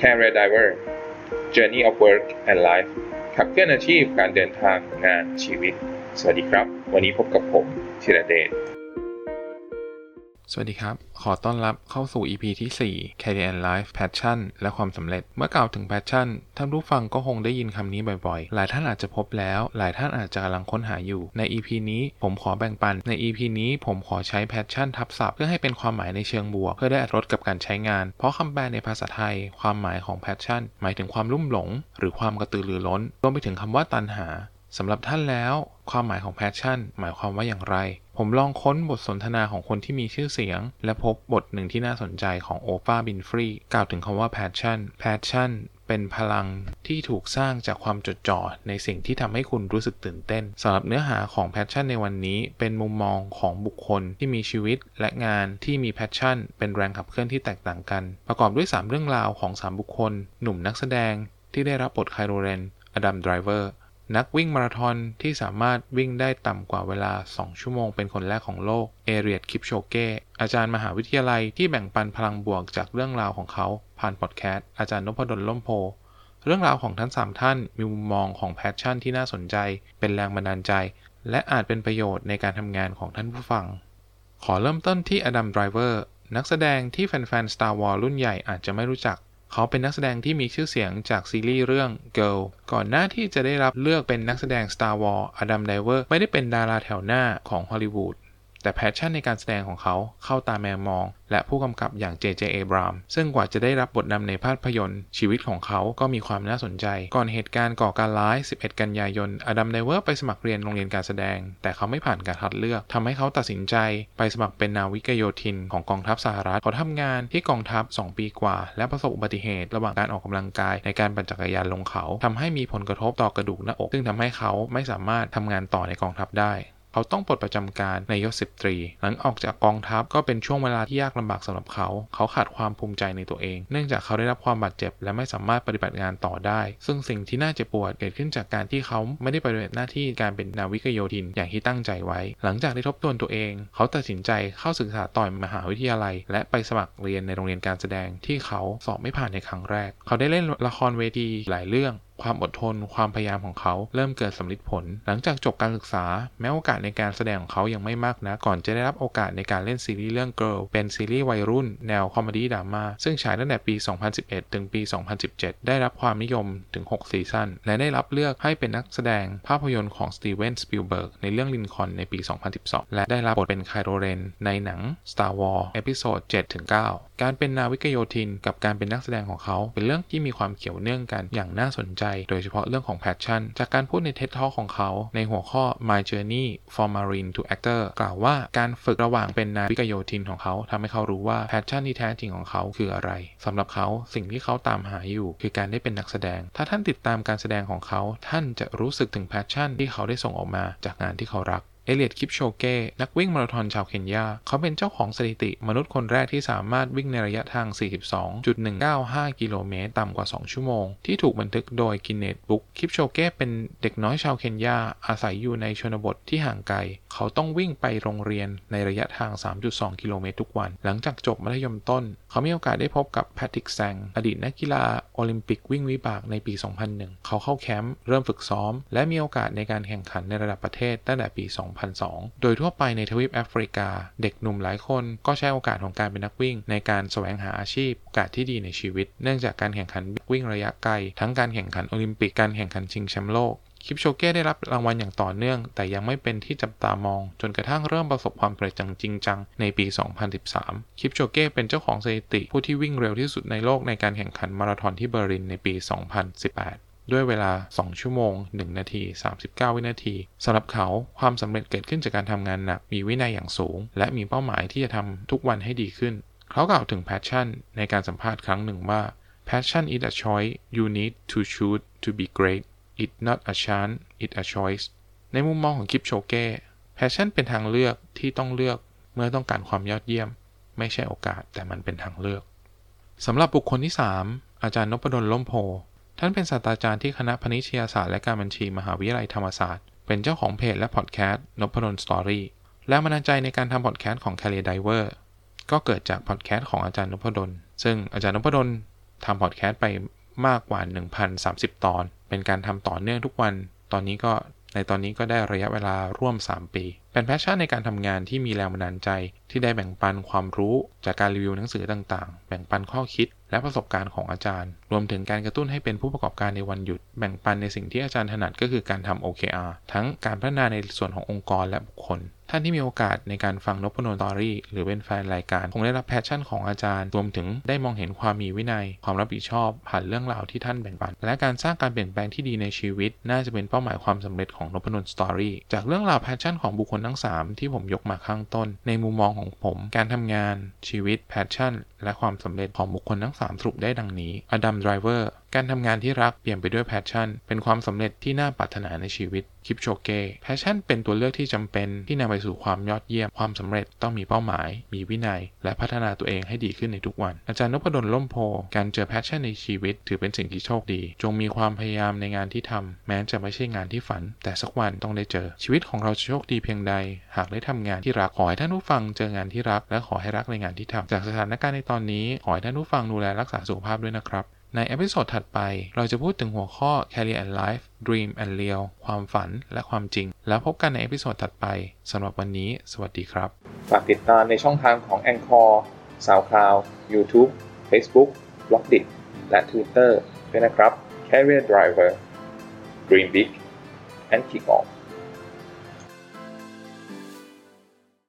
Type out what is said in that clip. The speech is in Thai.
Career Diver Journey of Work and Life ขับเคลื่อนอาชีพการเดินทางงานชีวิต สวัสดีครับ วันนี้พบกับผมธีรเดช สวัสดีครับ ขอต้อนรับเข้าสู่ EP ที่ 4 Career and Life Passion และความสำเร็จ เมื่อกล่าวถึง Passion ท่านผู้ฟังก็คงได้ยินคำนี้บ่อยๆ หลายท่านอาจจะพบแล้ว หลายท่านอาจจะกำลังค้นหาอยู่ ใน EP นี้ผมขอแบ่งปัน ใน EP นี้ผมขอใช้ Passion ทับศัพท์เพื่อให้เป็นความหมายในเชิงบวก เพื่อได้อรรถรสกับการใช้งาน เพราะคำแปลในภาษาไทย ความหมายของ Passion หมายถึงความลุ่มหลง หรือความกระตือรือร้น รวมไปถึงคำว่าตันหา สำหรับท่านแล้ว ความหมายของ passion หมายความว่าอย่างไร ผมลองค้นบทสนทนาของคนที่มีชื่อเสียง และพบบทหนึ่งที่น่าสนใจของโอปาบินฟรีกล่าวถึงคำว่า passion passion เป็นพลังที่ถูกสร้างจากความจดจ่อในสิ่งที่ทำให้คุณรู้สึกตื่นเต้นสำหรับเนื้อหาของ passion ในวันนี้ เป็นมุมมองของบุคคลที่มีชีวิตและงานที่มี passion เป็นแรงขับเคลื่อนที่แตกต่างกัน ประกอบด้วย 3 เรื่องราวของ 3 บุคคล หนุ่มนักแสดงที่ได้รับบทไคโลเรนอดัมไดรเวอร์ นักวิ่งมาราธอนที่สามารถวิ่งได้ต่ำกว่าเวลา 2 ชั่วโมงเป็นคนแรกของโลก เอเลียด คิปโชเก อาจารย์มหาวิทยาลัยที่แบ่งปันพลังบวกจากเรื่องราวของเขา ผ่านพอดแคสต์ อาจารย์นภดล ร่มโพธิ์ เรื่องราวของทั้ง 3 ท่านมีมุมมองของ passion ที่น่าสนใจ เป็นแรงบันดาลใจ และอาจเป็นประโยชน์ในการทำงานของท่านผู้ฟัง ขอเริ่มต้นที่อดัม ไดรเวอร์ นักแสดงที่แฟนๆ Star Wars รุ่นใหญ่อาจจะไม่รู้จัก เขาเป็นนักแสดงที่มีชื่อเสียงจากซีรีส์เรื่อง Girls ก่อนหน้าที่จะได้รับเลือกเป็นนักแสดง Star Wars อดัมไดรเวอร์ไม่ได้เป็นดาราแถวหน้าของฮอลลีวูด แต่ passion ในการแสดงของเขาเข้าตาแมวมอง และผู้กำกับอย่าง J.J. Abrams ซึ่งกว่าจะได้รับบทนำในภาพยนตร์ ชีวิตของเขาก็มีความน่าสนใจ ก่อนเหตุการณ์ก่อการร้าย 11 กันยายน อดัมไดรเวอร์ไปสมัครเรียนโรงเรียนการแสดง แต่เขาไม่ผ่านการคัดเลือกทำให้เขาตัดสินใจ ไปสมัครเป็นนาวิกโยธินของกองทัพสหรัฐเขาทำงานที่กองทัพ 2 ปีกว่า และประสบอุบัติเหตุระหว่างการออกกำลังกายในการปั่นจักรยานลงเขาทำให้มีผลกระทบต่อกระดูกหน้าอก ซึ่งทำให้เขาไม่สามารถทำงานต่อในกองทัพได้ เขาต้องปลดประจำการในยศสิบตรี หลังออกจากกองทัพก็เป็นช่วงเวลาที่ยากลำบากสำหรับเขา เขาขาดความภูมิใจในตัวเอง เนื่องจากเขาได้รับความบาดเจ็บ และไม่สามารถปฏิบัติงานต่อได้ ซึ่งสิ่งที่น่าเจ็บปวดเกิดขึ้นจากการที่เขาไม่ได้ปฏิบัติหน้าที่การเป็นนาวิกโยธินอย่างที่ตั้งใจไว้ หลังจากได้ทบทวนตัวเอง เขาตัดสินใจเข้าศึกษาต่อยมหาวิทยาลัย และไปสมัครเรียนในโรงเรียนการแสดงที่เขาสอบไม่ผ่านในครั้งแรก เขาได้เล่นละครเวทีหลายเรื่อง ความอดทน ความพยายามของเขา เริ่มเกิดสัมฤทธิ์ผล หลังจากจบการศึกษา แม้โอกาสในการแสดงของเขายังไม่มากนะก่อนจะได้รับโอกาสในการเล่นซีรีส์เรื่อง Girl เป็นซีรีส์วัยรุ่น แนวคอมเมดี้ดราม่าซึ่งฉายตั้งแต่ปี 2011 ถึงปี 2017 ได้รับความนิยมถึง 6 ซีซั่น และได้รับเลือกให้เป็นนักแสดงภาพยนตร์ของสตีเวนสปิลเบิร์กในเรื่องลินคอนในปี 2012 และได้รับบทเป็นไคโลเรนในหนัง Star Wars episode 7-9การเป็นนาวิกโยธิน กับการเป็นนักแสดงของเขา เป็นเรื่องที่มีความเกี่ยวเนื่องกันอย่างน่าสนใจโดยเฉพาะเรื่องของ passion จากการพูดใน TED Talk ของเขา ในหัวข้อ My Journey from Marine to Actor กล่าวว่าการฝึกระหว่างเป็นนาวิกโยธินของเขาทำให้เขารู้ว่า passion ที่แท้จริงของเขาคืออะไรสำหรับเขาสิ่งที่เขาตามหาอยู่คือการได้เป็นนักแสดง ถ้าท่านติดตามการแสดงของเขา ท่านจะรู้สึกถึง passion ที่เขาได้ส่งออกมาจากงานที่เขารัก เอเลียดคิปโชเก้ นักวิ่งมาราธอนชาวเคนยา เขาเป็นเจ้าของสถิติ มนุษย์คนแรกที่สามารถวิ่งในระยะทาง 42.195 กิโลเมตร ต่ำกว่า 2 ชั่วโมง ที่ถูกบันทึกโดยกินเนตบุ๊ก คิปโชเก้เป็นเด็กน้อยชาวเคนยา อาศัยอยู่ในชนบทที่ห่างไกล เขาต้องวิ่งไปโรงเรียนในระยะทาง 3.2 กิโลเมตรทุกวัน หลังจากจบมัธยมต้น เขามีโอกาสได้พบกับแพทริกแซง อดีตนักกีฬาโอลิมปิกวิ่งวิบากในปี 2001 เขาเข้าแคมป์เริ่มฝึกซ้อม และมีโอกาสในการแข่งขันในระดับประเทศตั้งแต่ปี 2002 โดยทั่วไปในทวีปแอฟริกา เด็กหนุ่มหลายคนก็ใช้โอกาสของการเป็นนักวิ่ง ในการแสวงหาอาชีพโอกาสที่ดีในชีวิต เนื่องจากการแข่งขันวิ่งระยะไกล ทั้งการแข่งขันโอลิมปิกการแข่งขันชิงแชมป์โลก คิปโชเก้ได้รับรางวัลอย่างต่อเนื่อง แต่ยังไม่เป็นที่จับตามอง จนกระทั่งเริ่มประสบความสำเร็จจริงจังในปี 2013 คิปโชเก้เป็นเจ้าของสถิติ ผู้ที่วิ่งเร็วที่สุดในโลกในการแข่งขันมาราธอนที่เบอร์ลินในปี 2018ด้วยเวลา 2 ชั่วโมง 1 นาที 39 วินาที สำหรับเขา ความสำเร็จเกิดขึ้นจากการทำงานหนัก มีวินัยอย่างสูง และมีเป้าหมายที่จะทำทุกวันให้ดีขึ้น เขากล่าวถึง passion ในการสัมภาษณ์ครั้งหนึ่งว่า passion is a choice you need to choose to be great it not a chance it a choice ในมุมมองของคิปโชเก้ passion เป็นทางเลือกที่ต้องเลือกเมื่อต้องการความยอดเยี่ยม ไม่ใช่โอกาสแต่มันเป็นทางเลือกสำหรับบุคคลที่ 3 อาจารย์นภดล ร่มโพธิ์ ท่านเป็นศาสตราจารย์ที่คณะพาณิชยศาสตร์และการบัญชีมหาวิทยาลัยธรรมศาสตร์ เป็นเจ้าของเพจและพอดแคสต์นภดล Story แรงบันดาลใจในการทำพอดแคสต์ของ Career Driver ก็เกิดจากพอดแคสต์ของอาจารย์นภดล ซึ่งอาจารย์นภดลทำพอดแคสต์ไปมากกว่า 1,030 ตอน เป็นการทำต่อเนื่องทุกวัน ตอนนี้ก็ในตอนนี้ก็ได้ระยะเวลาร่วม 3 ปี เป็น passion ในการทำงานที่มีแรงบันดาลใจ ที่ได้แบ่งปันความรู้จากการรีวิวหนังสือต่างๆ แบ่งปันข้อคิด และประสบการณ์ของอาจารย์ รวมถึงการกระตุ้นให้เป็นผู้ประกอบการในวันหยุด แบ่งปันในสิ่งที่อาจารย์ถนัดก็คือการทำ OKR ทั้งการพัฒนาในส่วนขององค์กรและบุคคล ท่านที่มีโอกาสในการฟังนพนนตอรี่ หรือเป็นแฟนรายการ คงได้รับ passion ของอาจารย์ รวมถึงได้มองเห็นความมีวินัย ความรับผิดชอบผ่านเรื่องราวที่ท่านแบ่งปัน และการสร้างการเปลี่ยนแปลงที่ดีในชีวิต น่าจะเป็นเป้าหมายความสำเร็จของนภดล Story จากเรื่องราว passion ของบุคคลทั้ง 3 ที่ผมยกมาข้างต้น ในมุมมองของผม การทำงาน ชีวิต passion และความสำเร็จของบุคคลทั้ง 3 สรุปได้ดังนี้อดัมไดรเวอร์ การทำงานที่รักเปลี่ยนไปด้วย passion เป็นความสำเร็จที่น่าปรารถนาในชีวิต คิปโชเก้ passion เป็นตัวเลือกที่จำเป็นที่นำไปสู่ความยอดเยี่ยม ความสำเร็จต้องมีเป้าหมาย มีวินัย และพัฒนาตัวเองให้ดีขึ้นในทุกวัน อาจารย์นภดล ร่มโพธิ์ การเจอ passion ในชีวิต ถือเป็นสิ่งที่โชคดี จงมีความพยายามในงานที่ทำแม้จะไม่ใช่งานที่ฝัน แต่สักวันต้องได้เจอ ชีวิตของเราจะโชคดีเพียงใด หากได้ทำงานที่รักขอให้ท่านผู้ฟังเจองานที่รักและขอให้รักในงานที่ทำจากสถานการณ์ในตอนนี้ขอให้ท่านผู้ฟังดูแลรักษาสุขภาพด้วยนะครับ ใน episode ถัดไป เราจะพูดถึงหัวข้อ Career and Life Dream and Real ความฝันและความจริง แล้วพบกันใน episode ถัดไปสำหรับวันนี้ สวัสดีครับ ฝากติดตามในช่องทางของ Anchor, SoundCloud, YouTube, Facebook, b l o g d i t และ Twitter ด้วยนะครับ Career Driver Dream Big and Kick Off